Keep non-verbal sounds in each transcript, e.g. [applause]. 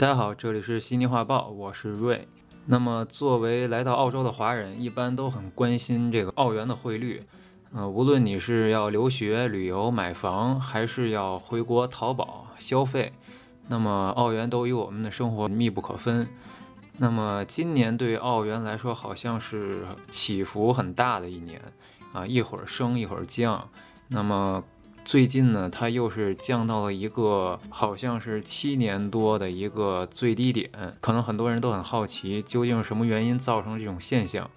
大家好，这里是悉尼画报，我是瑞。那么，作为来到澳洲的华人，一般都很关心这个澳元的汇率。呃，无论你是要留学、旅游、买房，还是要回国淘宝消费，那么澳元都与我们的生活密不可分。那么，今年对澳元来说，好像是起伏很大的一年啊，一会儿升，一会儿降。那么。最近呢，它又是降到了一个好像是七年多的一个最低点，可能很多人都很好奇，究竟是什么原因造成这种现象？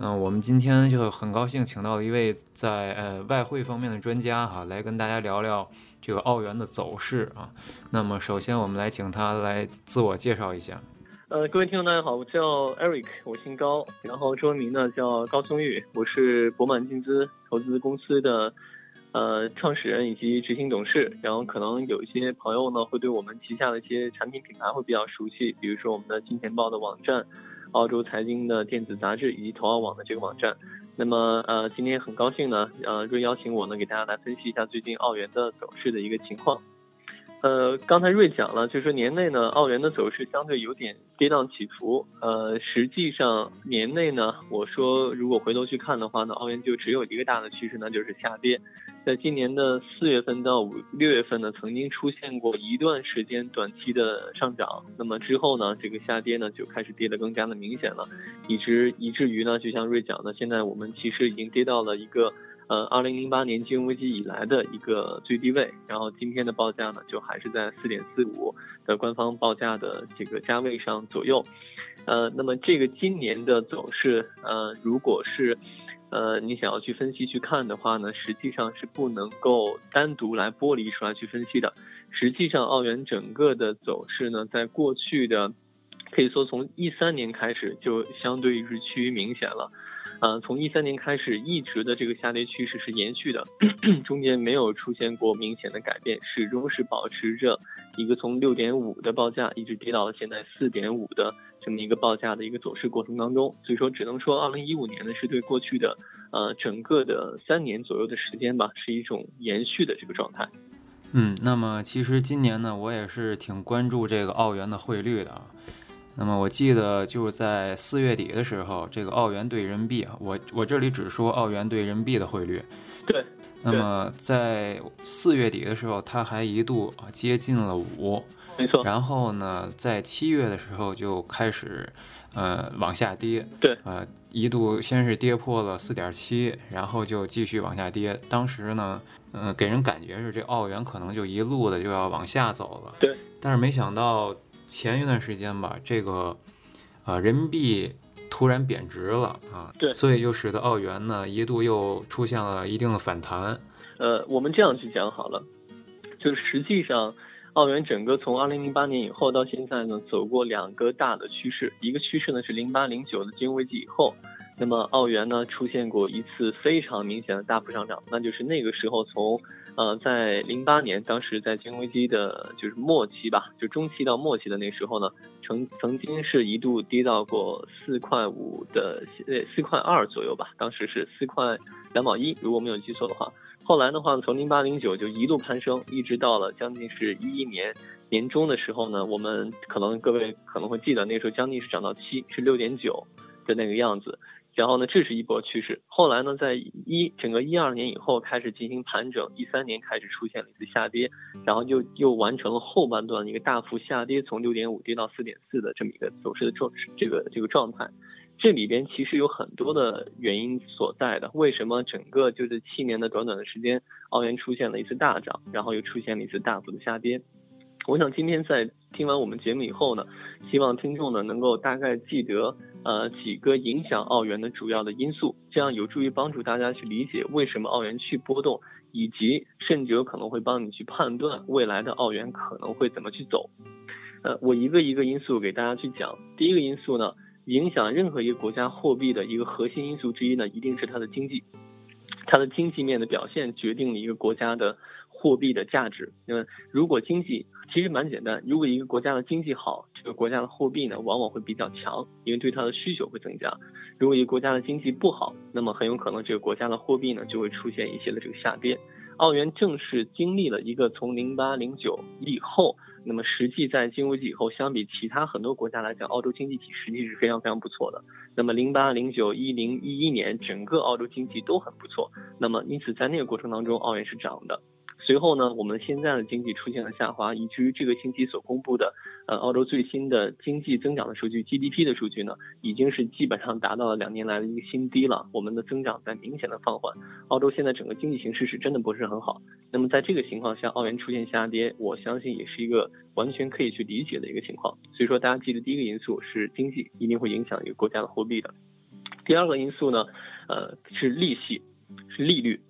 嗯，我们今天就很高兴请到了一位在呃外汇方面的专家哈，来跟大家聊聊这个澳元的走势啊。那么首先我们来请他来自我介绍一下。呃，各位听众大家好，我叫 Eric，我姓高，然后中文名呢叫高松玉，我是博满净资投资公司的。呃，创始人以及执行董事，然后可能有一些朋友呢，会对我们旗下的一些产品品牌会比较熟悉，比如说我们的金钱豹的网站，澳洲财经的电子杂志以及投澳网的这个网站。那么，呃，今天很高兴呢，呃，瑞邀请我呢，给大家来分析一下最近澳元的走势的一个情况。呃，刚才瑞讲了，就是年内呢，澳元的走势相对有点跌宕起伏。呃，实际上年内呢，我说如果回头去看的话呢，澳元就只有一个大的趋势，那就是下跌。在今年的四月份到五六月份呢，曾经出现过一段时间短期的上涨，那么之后呢，这个下跌呢就开始跌得更加的明显了，以至以至于呢，就像瑞讲的，现在我们其实已经跌到了一个。呃，二零零八年金融危机以来的一个最低位，然后今天的报价呢，就还是在四点四五的官方报价的这个价位上左右。呃，那么这个今年的走势，呃，如果是呃你想要去分析去看的话呢，实际上是不能够单独来剥离出来去分析的。实际上，澳元整个的走势呢，在过去的可以说从一三年开始就相对于是趋于明显了。呃，从一三年开始，一直的这个下跌趋势是延续的，中间没有出现过明显的改变，始终是保持着一个从六点五的报价一直跌到了现在四点五的这么一个报价的一个走势过程当中。所以说，只能说二零一五年呢是对过去的呃整个的三年左右的时间吧，是一种延续的这个状态。嗯，那么其实今年呢，我也是挺关注这个澳元的汇率的啊。那么我记得就是在四月底的时候，这个澳元兑人民币啊，我我这里只说澳元兑人民币的汇率。对。那么在四月底的时候，它还一度啊接近了五。没错。然后呢，在七月的时候就开始呃往下跌。对。呃，一度先是跌破了四点七，然后就继续往下跌。当时呢，嗯，给人感觉是这澳元可能就一路的就要往下走了。对。但是没想到。前一段时间吧，这个，呃，人民币突然贬值了啊，对，所以就使得澳元呢一度又出现了一定的反弹。呃，我们这样去讲好了，就是实际上，澳元整个从二零零八年以后到现在呢，走过两个大的趋势，一个趋势呢是零八零九的金融危机以后。那么澳元呢出现过一次非常明显的大幅上涨，那就是那个时候从，呃，在零八年当时在金融危机的就是末期吧，就中期到末期的那时候呢，曾曾经是一度跌到过四块五的呃四块二左右吧，当时是四块两毛一，如果没有记错的话。后来的话，从零八零九就一路攀升，一直到了将近是一一年年中的时候呢，我们可能各位可能会记得那时候将近是涨到七，是六点九的那个样子。然后呢，这是一波趋势。后来呢，在一整个一二年以后开始进行盘整，一三年开始出现了一次下跌，然后又又完成了后半段一个大幅下跌，从六点五跌到四点四的这么一个走势的状这个这个状态。这里边其实有很多的原因所在的。为什么整个就是七年的短短的时间，澳元出现了一次大涨，然后又出现了一次大幅的下跌？我想今天在听完我们节目以后呢，希望听众呢能够大概记得呃几个影响澳元的主要的因素，这样有助于帮助大家去理解为什么澳元去波动，以及甚至有可能会帮你去判断未来的澳元可能会怎么去走。呃，我一个一个因素给大家去讲。第一个因素呢，影响任何一个国家货币的一个核心因素之一呢，一定是它的经济，它的经济面的表现决定了一个国家的。货币的价值，因为如果经济其实蛮简单，如果一个国家的经济好，这个国家的货币呢往往会比较强，因为对它的需求会增加。如果一个国家的经济不好，那么很有可能这个国家的货币呢就会出现一些的这个下跌。澳元正是经历了一个从零八零九以后，那么实际在金融危机以后，相比其他很多国家来讲，澳洲经济体实际是非常非常不错的。那么零八零九一零一一年，整个澳洲经济都很不错。那么因此在那个过程当中，澳元是涨的。随后呢，我们现在的经济出现了下滑，以至于这个星期所公布的，呃，澳洲最新的经济增长的数据 GDP 的数据呢，已经是基本上达到了两年来的一个新低了。我们的增长在明显的放缓，澳洲现在整个经济形势是真的不是很好。那么在这个情况下，澳元出现下跌，我相信也是一个完全可以去理解的一个情况。所以说，大家记得第一个因素是经济一定会影响一个国家的货币的。第二个因素呢，呃，是利息，是利率。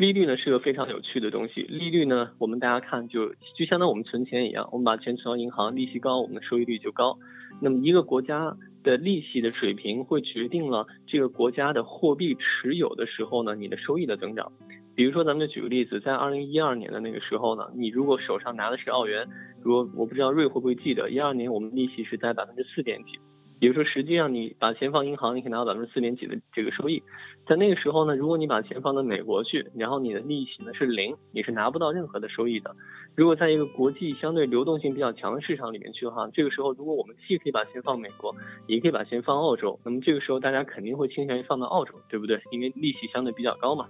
利率呢是个非常有趣的东西。利率呢，我们大家看就就相当于我们存钱一样，我们把钱存到银行，利息高，我们的收益率就高。那么一个国家的利息的水平会决定了这个国家的货币持有的时候呢，你的收益的增长。比如说，咱们就举个例子，在二零一二年的那个时候呢，你如果手上拿的是澳元，如果我不知道瑞会不会记得，一二年我们利息是在百分之四点几。比如说，实际上你把钱放银行，你可以拿到百分之四点几的这个收益。在那个时候呢，如果你把钱放到美国去，然后你的利息呢是零，你是拿不到任何的收益的。如果在一个国际相对流动性比较强的市场里面去的话，这个时候如果我们既可以把钱放美国，也可以把钱放澳洲，那么这个时候大家肯定会倾向于放到澳洲，对不对？因为利息相对比较高嘛。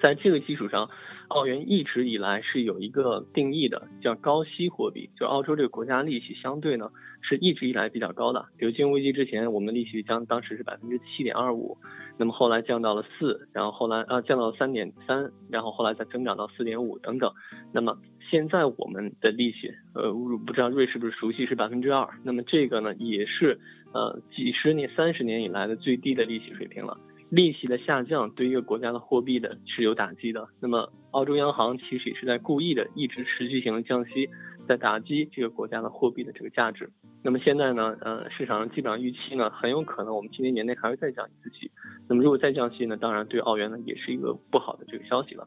在这个基础上，澳元一直以来是有一个定义的，叫高息货币。就澳洲这个国家利息相对呢是一直以来比较高的。比如金融危机之前，我们的利息将当时是百分之七点二五，那么后来降到了四，然后后来啊降到了三点三，然后后来再增长到四点五等等。那么现在我们的利息，呃，不知道瑞是不是熟悉是百分之二？那么这个呢也是呃几十年、三十年以来的最低的利息水平了。利息的下降对一个国家的货币的是有打击的。那么，澳洲央行其实也是在故意的一直持续性的降息，在打击这个国家的货币的这个价值。那么现在呢，呃，市场上基本上预期呢，很有可能我们今年年内还会再降一次息。那么如果再降息呢，当然对澳元呢也是一个不好的这个消息了。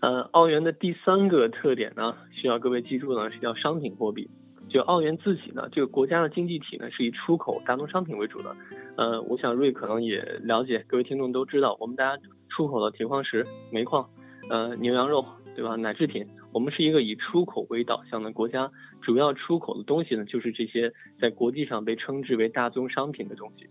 呃，澳元的第三个特点呢，需要各位记住呢，是叫商品货币。就澳元自己呢，这个国家的经济体呢是以出口大宗商品为主的。呃，我想瑞可能也了解，各位听众都知道，我们大家出口的铁矿石、煤矿，呃，牛羊肉，对吧？奶制品，我们是一个以出口为导向的国家，主要出口的东西呢就是这些在国际上被称之为大宗商品的东西，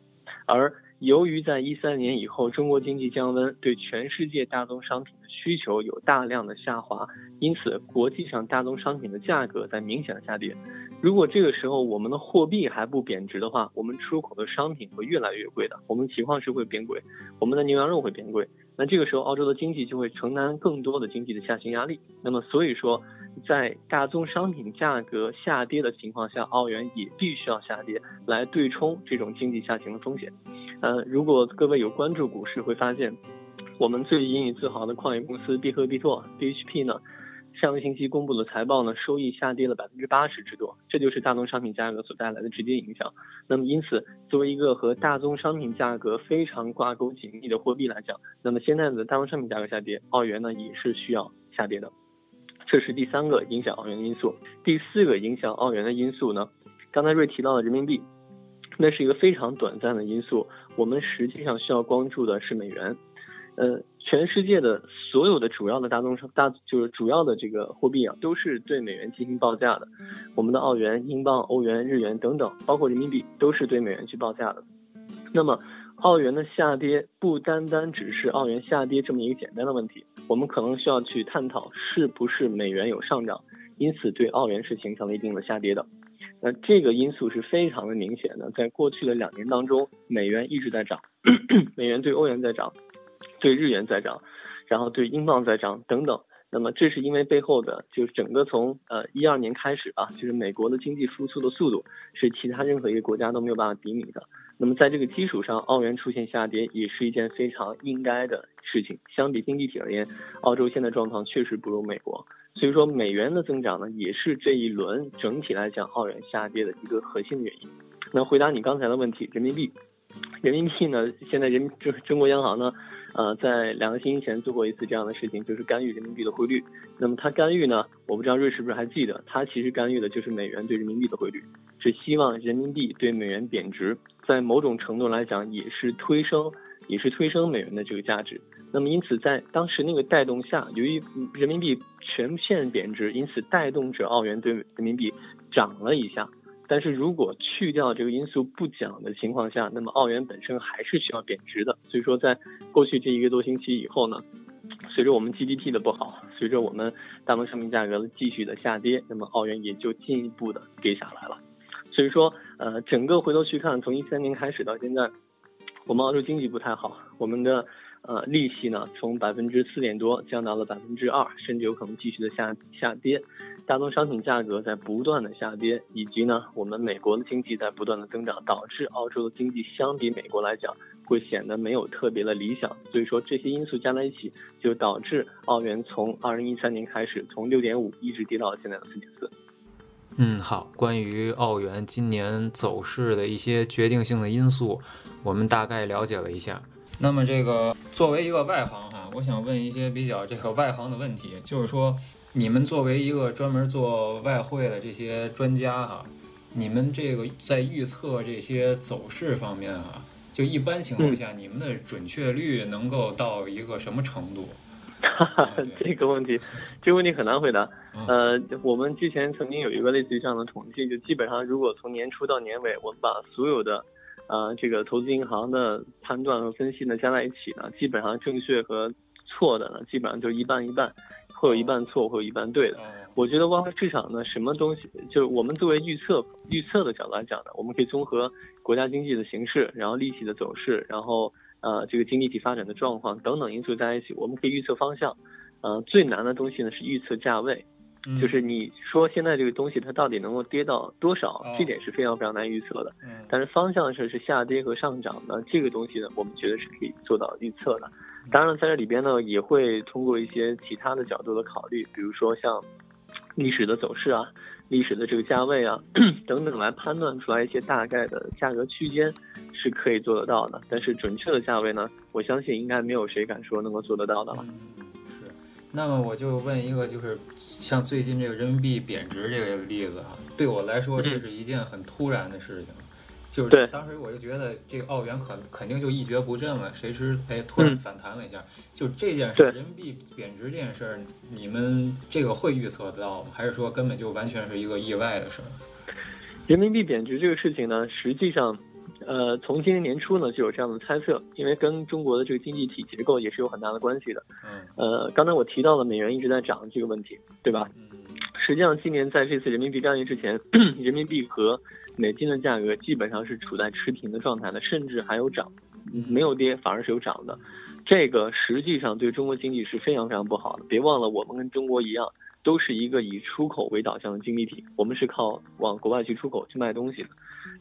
而。由于在一三年以后，中国经济降温，对全世界大宗商品需求有大量的下滑，因此国际上大宗商品的价格在明显的下跌。如果这个时候我们的货币还不贬值的话，我们出口的商品会越来越贵的，我们情况是会变贵，我们的牛羊肉会变贵。那这个时候澳洲的经济就会承担更多的经济的下行压力。那么所以说。在大宗商品价格下跌的情况下，澳元也必须要下跌来对冲这种经济下行的风险。呃，如果各位有关注股市，会发现我们最引以自豪的矿业公司必和必拓 （BHP） 呢，上个星期公布的财报呢，收益下跌了百分之八十之多，这就是大宗商品价格所带来的直接影响。那么因此，作为一个和大宗商品价格非常挂钩紧密的货币来讲，那么现在的大宗商品价格下跌，澳元呢也是需要下跌的。这是第三个影响澳元的因素。第四个影响澳元的因素呢？刚才瑞提到了人民币，那是一个非常短暂的因素。我们实际上需要关注的是美元。呃，全世界的所有的主要的大宗商大就是主要的这个货币啊，都是对美元进行报价的。我们的澳元、英镑、欧元、日元等等，包括人民币，都是对美元去报价的。那么，澳元的下跌不单单只是澳元下跌这么一个简单的问题，我们可能需要去探讨是不是美元有上涨，因此对澳元是形成了一定的下跌的。那这个因素是非常的明显的，在过去的两年当中，美元一直在涨，[coughs] 美元对欧元在涨，对日元在涨，然后对英镑在涨等等。那么这是因为背后的就是整个从呃一二年开始啊，就是美国的经济复苏的速度是其他任何一个国家都没有办法比拟的。那么在这个基础上，澳元出现下跌也是一件非常应该的事情。相比经济体而言，澳洲现在状况确实不如美国，所以说美元的增长呢，也是这一轮整体来讲澳元下跌的一个核心原因。那回答你刚才的问题，人民币，人民币呢，现在人中中国央行呢，呃，在两个星期前做过一次这样的事情，就是干预人民币的汇率。那么它干预呢，我不知道瑞是不是还记得，它其实干预的就是美元对人民币的汇率，是希望人民币对美元贬值。在某种程度来讲，也是推升，也是推升美元的这个价值。那么因此在当时那个带动下，由于人民币全线贬值，因此带动着澳元对人民币涨了一下。但是如果去掉这个因素不讲的情况下，那么澳元本身还是需要贬值的。所以说，在过去这一个多星期以后呢，随着我们 GDP 的不好，随着我们大宗商品价格的继续的下跌，那么澳元也就进一步的跌下来了。所以说，呃，整个回头去看，从一三年开始到现在，我们澳洲经济不太好，我们的。呃，利息呢，从百分之四点多降到了百分之二，甚至有可能继续的下下跌。大宗商品价格在不断的下跌，以及呢，我们美国的经济在不断的增长，导致澳洲的经济相比美国来讲，会显得没有特别的理想。所以说这些因素加在一起，就导致澳元从二零一三年开始，从六点五一直跌到现在的四点四。嗯，好，关于澳元今年走势的一些决定性的因素，我们大概了解了一下。那么这个作为一个外行哈，我想问一些比较这个外行的问题，就是说，你们作为一个专门做外汇的这些专家哈，你们这个在预测这些走势方面哈，就一般情况下，你们的准确率能够到一个什么程度？[laughs] 哈哈，这个问题，这个问题很难回答。呃，我们之前曾经有一个类似于这样的统计，就基本上如果从年初到年尾，我们把所有的。呃，这个投资银行的判断和分析呢，加在一起呢，基本上正确和错的呢，基本上就一半一半，会有一半错，会有一半对的。我觉得外汇市场呢，什么东西，就是我们作为预测预测的角度来讲呢，我们可以综合国家经济的形势，然后利息的走势，然后呃这个经济体发展的状况等等因素在一起，我们可以预测方向。呃，最难的东西呢是预测价位。就是你说现在这个东西它到底能够跌到多少，这点是非常非常难预测的。但是方向是是下跌和上涨呢，这个东西呢，我们觉得是可以做到预测的。当然，在这里边呢，也会通过一些其他的角度的考虑，比如说像历史的走势啊、历史的这个价位啊 [clears throat] 等等，来判断出来一些大概的价格区间是可以做得到的。但是准确的价位呢，我相信应该没有谁敢说能够做得到的了。是那么我就问一个，就是像最近这个人民币贬值这个例子啊，对我来说这是一件很突然的事情，就是当时我就觉得这个澳元可肯定就一蹶不振了，谁知哎突然反弹了一下，就这件事，人民币贬值这件事儿，你们这个会预测得到吗？还是说根本就完全是一个意外的事儿？人民币贬值这个事情呢，实际上。呃，从今年年初呢就有这样的猜测，因为跟中国的这个经济体结构也是有很大的关系的。嗯。呃，刚才我提到了美元一直在涨这个问题，对吧？嗯。实际上，今年在这次人民币战役之前，[clears throat] 人民币和美金的价格基本上是处在持平的状态的，甚至还有涨，没有跌，反而是有涨的。这个实际上对中国经济是非常非常不好的。别忘了，我们跟中国一样，都是一个以出口为导向的经济体，我们是靠往国外去出口去卖东西的。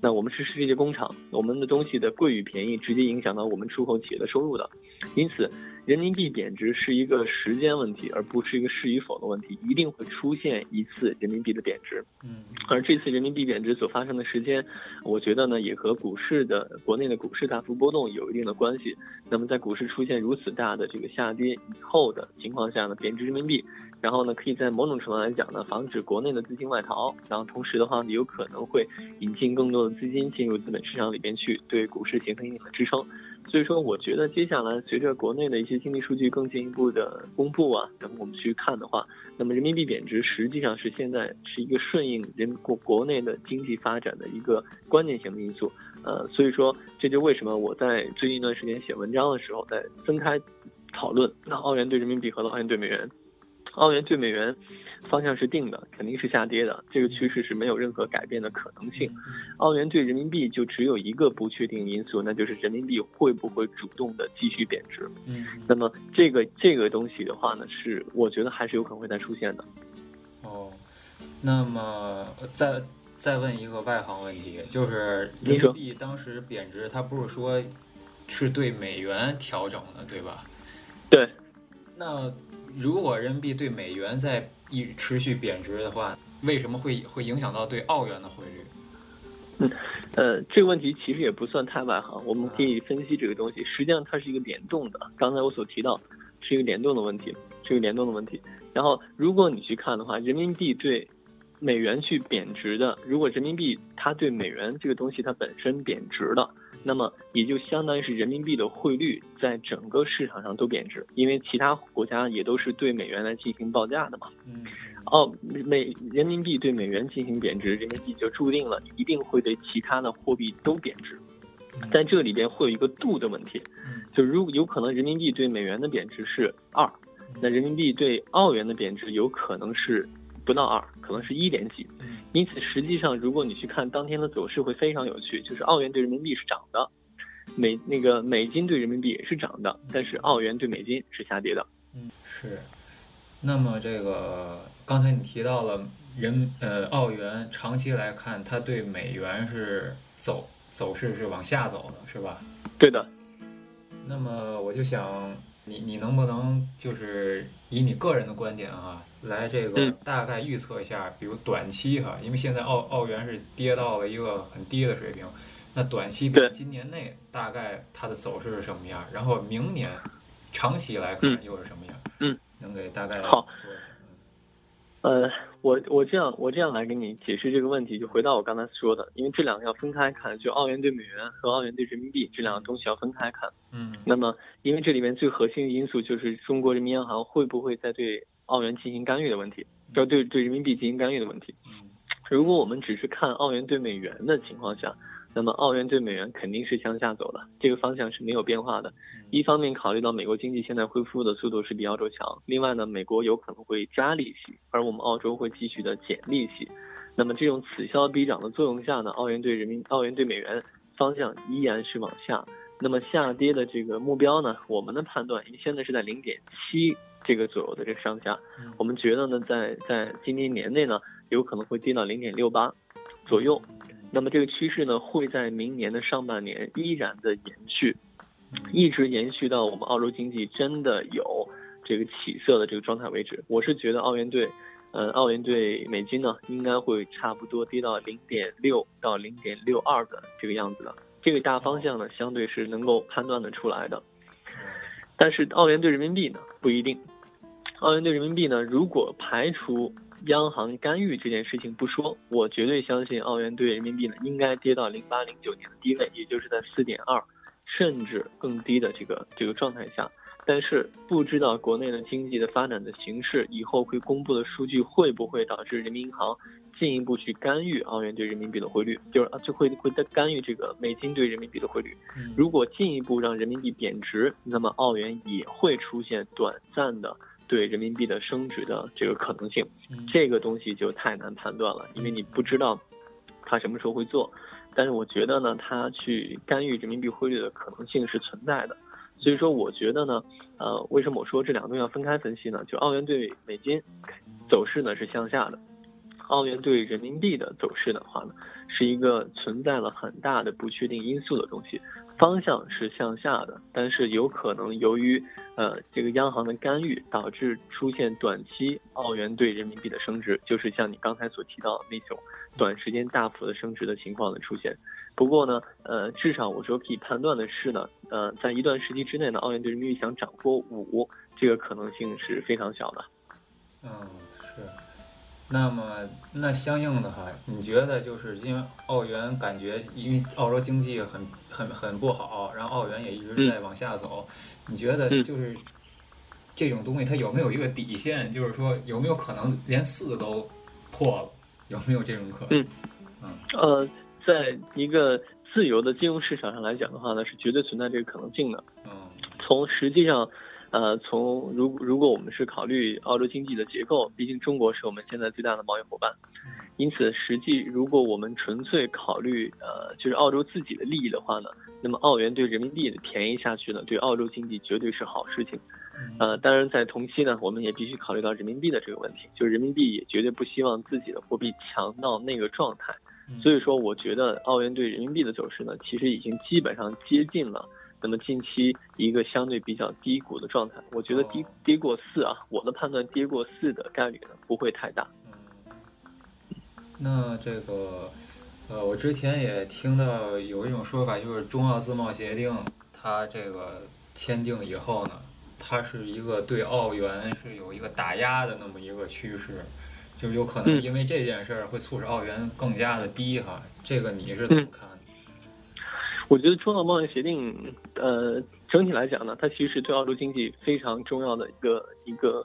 那我们是世界工厂，我们的东西的贵与便宜直接影响到我们出口企业的收入的，因此人民币贬值是一个时间问题，而不是一个是与否的问题，一定会出现一次人民币的贬值。嗯，而这次人民币贬值所发生的时间，我觉得呢也和股市的国内的股市大幅波动有一定的关系。那么在股市出现如此大的这个下跌以后的情况下呢，贬值人民币。然后呢，可以在某种程度来讲呢，防止国内的资金外逃，然后同时的话呢，有可能会引进更多的资金进入资本市场里边去，对股市形成一定的支撑。所以说，我觉得接下来随着国内的一些经济数据更进一步的公布啊，等我们去看的话，那么人民币贬值实际上是现在是一个顺应人国国内的经济发展的一个关键性的因素。呃，所以说这就为什么我在最近一段时间写文章的时候，在分开讨论那澳元对人民币和澳元对美元。澳元对美元方向是定的，肯定是下跌的，这个趋势是没有任何改变的可能性。澳元对人民币就只有一个不确定因素，那就是人民币会不会主动的继续贬值。嗯，那么这个这个东西的话呢，是我觉得还是有可能会再出现的。哦，那么再再问一个外行问题，就是人民币当时贬值，它不是说是对美元调整的，对吧？对。那如果人民币对美元在一持续贬值的话，为什么会会影响到对澳元的汇率？嗯，呃，这个问题其实也不算太外行，我们可以分析这个东西。实际上它是一个联动的，刚才我所提到是一个联动的问题，是一个联动的问题。然后如果你去看的话，人民币对美元去贬值的，如果人民币它对美元这个东西它本身贬值了，那么也就相当于是人民币的汇率在整个市场上都贬值，因为其他国家也都是对美元来进行报价的嘛。嗯哦，美人民币对美元进行贬值，人民币就注定了一定会对其他的货币都贬值。在这里边会有一个度的问题，嗯就如果有可能人民币对美元的贬值是二，那人民币对澳元的贬值有可能是不到二，可能是一点几。嗯因此，实际上如果你去看当天的走势会非常有趣，就是澳元对人民币是涨的，美那个美金对人民币也是涨的，但是澳元对美金是下跌的。嗯是。那么这个刚才你提到了人呃澳元长期来看，它对美元是走走势是往下走的，是吧？对的，那么我就想，你你能不能就是以你个人的观点啊，来这个嗯大概预测一下，比如短期哈，因为现在澳澳元是跌到了一个很低的水平，那短期比如今年内大概它的走势是什么样，然后明年长期来看嗯又是什么样？嗯，能给大概好？呃，我我这样我这样来给你解释这个问题，就回到我刚才说的，因为这两个要分开看，就澳元对美元和澳元对人民币这两个东西要分开看。嗯那么，因为这里面最核心的因素就是中国人民银行会不会再对澳元进行干预的问题，要对对人民币进行干预的问题。嗯如果我们只是看澳元对美元的情况下，那么澳元对美元肯定是向下走的，这个方向是没有变化的。一方面考虑到美国经济现在恢复的速度是比澳洲强，另外呢，美国有可能会加利息，而我们澳洲会继续的减利息。那么这种此消彼长的作用下呢，澳元对人民澳元对美元方向依然是往下。那么下跌的这个目标呢，我们的判断现在是在零点七这个左右的这个上下。嗯我们觉得呢，在在今年年内呢，有可能会跌到零点六八左右。那么这个趋势呢，会在明年的上半年依然的延续，一直延续到我们澳洲经济真的有这个起色的这个状态为止。我是觉得澳元对，呃，澳元对美金呢，应该会差不多跌到零点六到零点六二的这个样子的。这个大方向呢，相对是能够判断得出来的。但是澳元对人民币呢，不一定。澳元对人民币呢，如果排除央行干预这件事情不说，我绝对相信澳元对人民币呢应该跌到零八零九年的低位，也就是在四点二，甚至更低的这个这个状态下。但是不知道国内的经济的发展的形势，以后会公布的数据会不会导致人民银行进一步去干预澳元对人民币的汇率，就是啊就会会干预这个美金对人民币的汇率。嗯如果进一步让人民币贬值，那么澳元也会出现短暂的对人民币的升值的这个可能性。嗯这个东西就太难判断了，因为你不知道他什么时候会做。但是我觉得呢，他去干预人民币汇率的可能性是存在的。所以说，我觉得呢，呃，为什么我说这两个东西要分开分析呢？就澳元对美金走势呢是向下的，澳元对人民币的走势的话呢，是一个存在了很大的不确定因素的东西，方向是向下的，但是有可能由于呃这个央行的干预，导致出现短期澳元对人民币的升值，就是像你刚才所提到的那种短时间大幅的升值的情况的出现。不过呢，呃，至少我说可以判断的是呢，呃，在一段时期之内呢，澳元对人民币想涨过五，这个可能性是非常小的。嗯，是。那么，那相应的哈，你觉得就是因为澳元感觉，因为澳洲经济很很很不好，然后澳元也一直在往下走，你觉得嗯就是这种东西它有没有一个底线？就是说有没有可能连四都破了？有没有这种可能？嗯呃，在一个自由的金融市场上来讲的话呢，是绝对存在这个可能性的。嗯从实际上，呃，从如如果我们是考虑澳洲经济的结构，毕竟中国是我们现在最大的贸易伙伴，因此实际如果我们纯粹考虑呃就是澳洲自己的利益的话呢，那么澳元对人民币的便宜下去呢，对澳洲经济绝对是好事情。嗯呃，当然在同期呢，我们也必须考虑到人民币的这个问题，就是人民币也绝对不希望自己的货币强到那个状态。嗯所以说，我觉得澳元对人民币的走势呢，其实已经基本上接近了那么近期一个相对比较低谷的状态。我觉得低哦跌过四啊，我的判断跌过四的概率呢不会太大。嗯，那这个，呃，我之前也听到有一种说法，就是中澳自贸协定，它这个签订以后呢，它是一个对澳元是有一个打压的那么一个趋势，就有可能因为这件事儿会促使澳元更加的低哈。这个你是怎么看？我觉得中澳贸易协定，呃，整体来讲呢，它其实是对澳洲经济非常重要的一个一个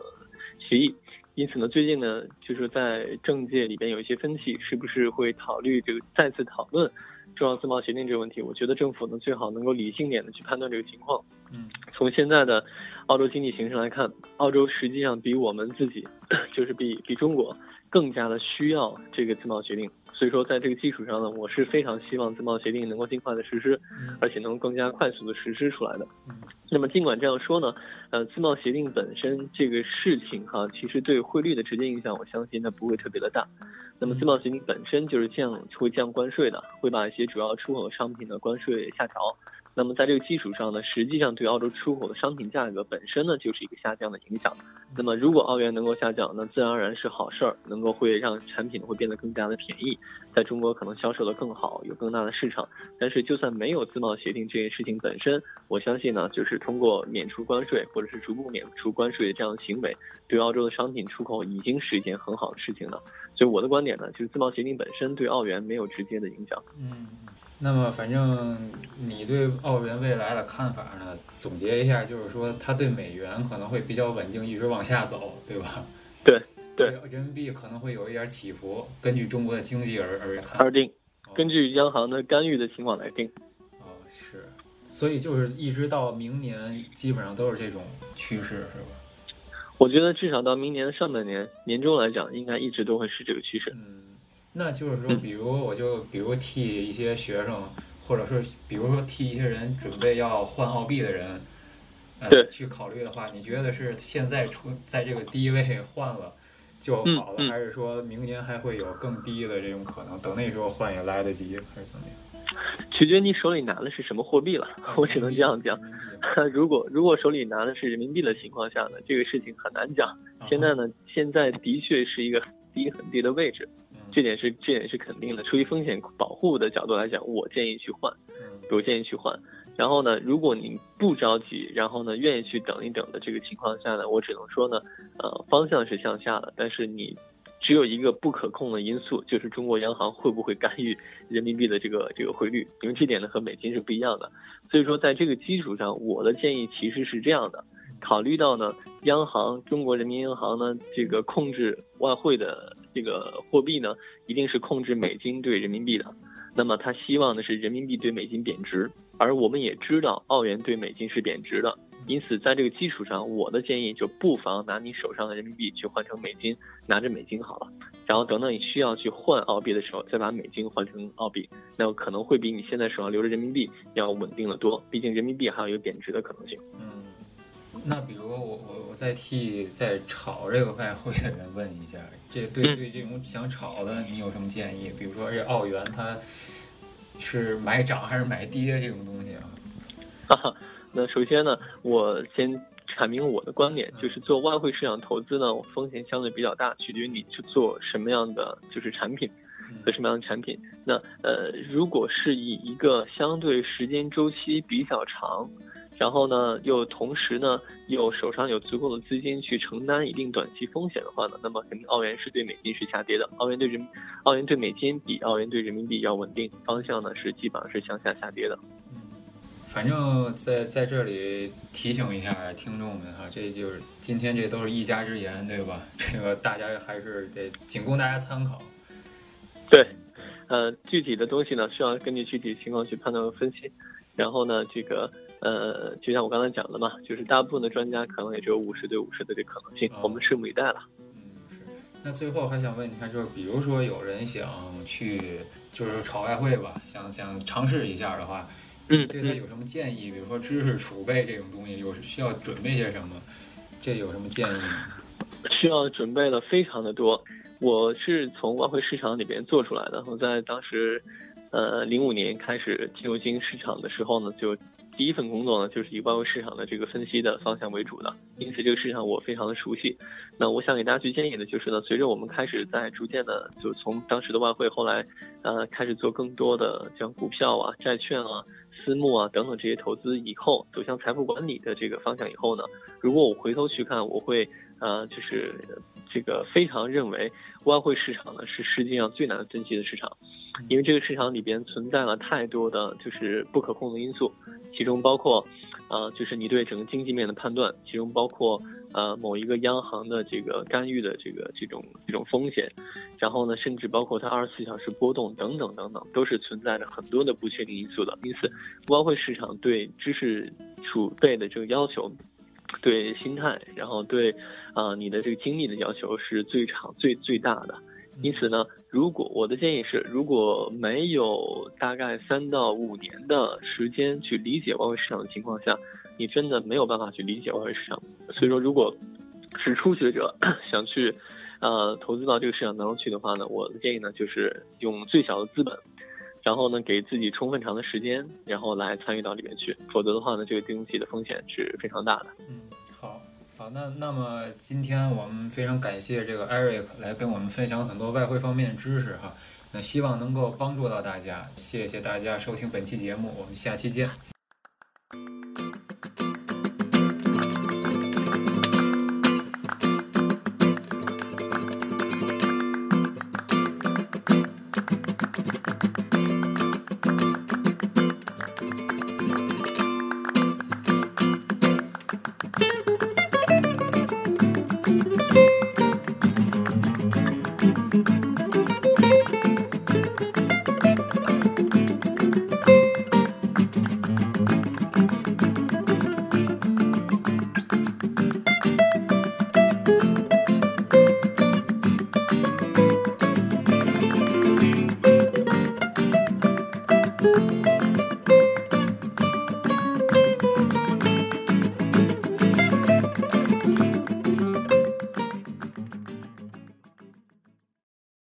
协议。因此呢，最近呢，就是在政界里边有一些分歧，是不是会考虑这个再次讨论中澳自贸协定这个问题？我觉得政府呢，最好能够理性点的去判断这个情况。嗯，从现在的澳洲经济形势来看，澳洲实际上比我们自己，[coughs] 就是比比中国更加的需要这个自贸协定。所以说，在这个基础上呢，我是非常希望自贸协定能够尽快的实施，而且能够更加快速的实施出来的。那么尽管这样说呢，呃，自贸协定本身这个事情哈，其实对汇率的直接影响，我相信它不会特别的大。那么自贸协定本身就是降会降关税的，会把一些主要出口商品的关税下调。那么在这个基础上呢，实际上对澳洲出口的商品价格本身呢，就是一个下降的影响。那么如果澳元能够下降，那自然而然是好事儿，能够会让产品会变得更加的便宜，在中国可能销售的更好，有更大的市场。但是就算没有自贸协定这件事情本身，我相信呢，就是通过免除关税或者是逐步免除关税这样的行为，对澳洲的商品出口已经是一件很好的事情了。所以我的观点呢，就是自贸协定本身对澳元没有直接的影响。嗯。那么，反正你对澳元未来的看法呢？总结一下，就是说它对美元可能会比较稳定，一直往下走，对吧？对对。人民币可能会有一点起伏，根据中国的经济而而看而定，根据央行的干预的情况来定。哦，是。所以就是一直到明年，基本上都是这种趋势，是吧？我觉得至少到明年的上半年年中来讲，应该一直都会是这个趋势。嗯。那就是说，比如我就比如替一些学生，或者说比如说替一些人准备要换澳币的人，呃，去考虑的话，你觉得是现在出在这个低位 [laughs] 换了就好了，还是说明年还会有更低的这种可能？等那时候换也来得及，还是怎么样？取决你手里拿的是什么货币了。[laughs] 我只能这样讲。[laughs] 如果如果手里拿的是人民币的情况下呢，这个事情很难讲。现在呢，现在的确是一个很低很低的位置。这点是这点是肯定的，出于风险保护的角度来讲，我建议去换，我建议去换。然后呢，如果您不着急，然后呢愿意去等一等的这个情况下呢，我只能说呢，呃，方向是向下的，但是你只有一个不可控的因素，就是中国央行会不会干预人民币的这个这个汇率，因为这点呢和美金是不一样的。所以说，在这个基础上，我的建议其实是这样的。考虑到呢，央行中国人民银行呢，这个控制外汇的这个货币呢，一定是控制美金对人民币的。那么他希望的是人民币对美金贬值，而我们也知道澳元对美金是贬值的。因此，在这个基础上，我的建议就不妨拿你手上的人民币去换成美金，拿着美金好了。然后等到你需要去换澳币的时候，再把美金换成澳币，那可能会比你现在手上留着人民币要稳定的多。毕竟人民币还有一个贬值的可能性。嗯。那比如我我我再替在炒这个外汇的人问一下，这对对这种想炒的你有什么建议？比如说这澳元它是买涨还是买跌这种东西啊？哈，那首先呢，我先阐明我的观点，就是做外汇市场投资呢，风险相对比较大，取决于你去做什么样的就是产品和什么样的产品。那呃，如果是以一个相对时间周期比较长。然后呢，又同时呢，又手上有足够的资金去承担一定短期风险的话呢，那么肯定澳元是对美金是下跌的，澳元对人，澳元对美金比澳元对人民币要稳定，方向呢是基本上是向下下跌的。嗯，反正在在这里提醒一下听众们哈，这就是今天这都是一家之言，对吧？这个大家还是得仅供大家参考。对，呃，具体的东西呢，需要根据具体情况去判断和分析。然后呢，这个。呃，就像我刚才讲的嘛，就是大部分的专家可能也只有五十对五十的这可能性，我们拭目以待了。嗯，是。那最后还想问一下，就是比如说有人想去，就是炒外汇吧，想想尝试一下的话，嗯，对他有什么建议？比如说知识储备这种东西，有需要准备些什么？这有什么建议？[laughs] 需要准备的非常的多。我是从外汇市场里边做出来的，我在当时，呃，零五年开始进入金融市场的时候呢，就。第一份工作呢，就是以外汇市场的这个分析的方向为主的，因此这个市场我非常的熟悉。那我想给大家去建议的就是呢，随着我们开始在逐渐的，就从当时的外汇，后来，呃，开始做更多的像股票啊、债券啊、私募啊等等这些投资以后，走向财富管理的这个方向以后呢，如果我回头去看，我会。呃，就是这个非常认为外汇市场呢是世界上最难分析的市场，因为这个市场里边存在了太多的就是不可控的因素，其中包括，呃，就是你对整个经济面的判断，其中包括呃某一个央行的这个干预的这个这种这种风险，然后呢，甚至包括它二十四小时波动等等等等，都是存在着很多的不确定因素的。因此，外汇市场对知识储备的这个要求。对心态，然后对，啊，你的这个精力的要求是最长、最最大的。因此呢，如果我的建议是，如果没有大概三到五年的时间去理解外汇市场的情况下，你真的没有办法去理解外汇市场。所以说，如果是初学者 [coughs] 想去，呃，投资到这个市场当中去的话呢，我的建议呢就是用最小的资本。然后呢，给自己充分长的时间，然后来参与到里面去，否则的话呢，这个金融体的风险是非常大的。嗯，好，那那么今天我们非常感谢这个 Eric 来跟我们分享很多外汇方面的知识哈，那希望能够帮助到大家，谢谢大家收听本期节目，我们下期见。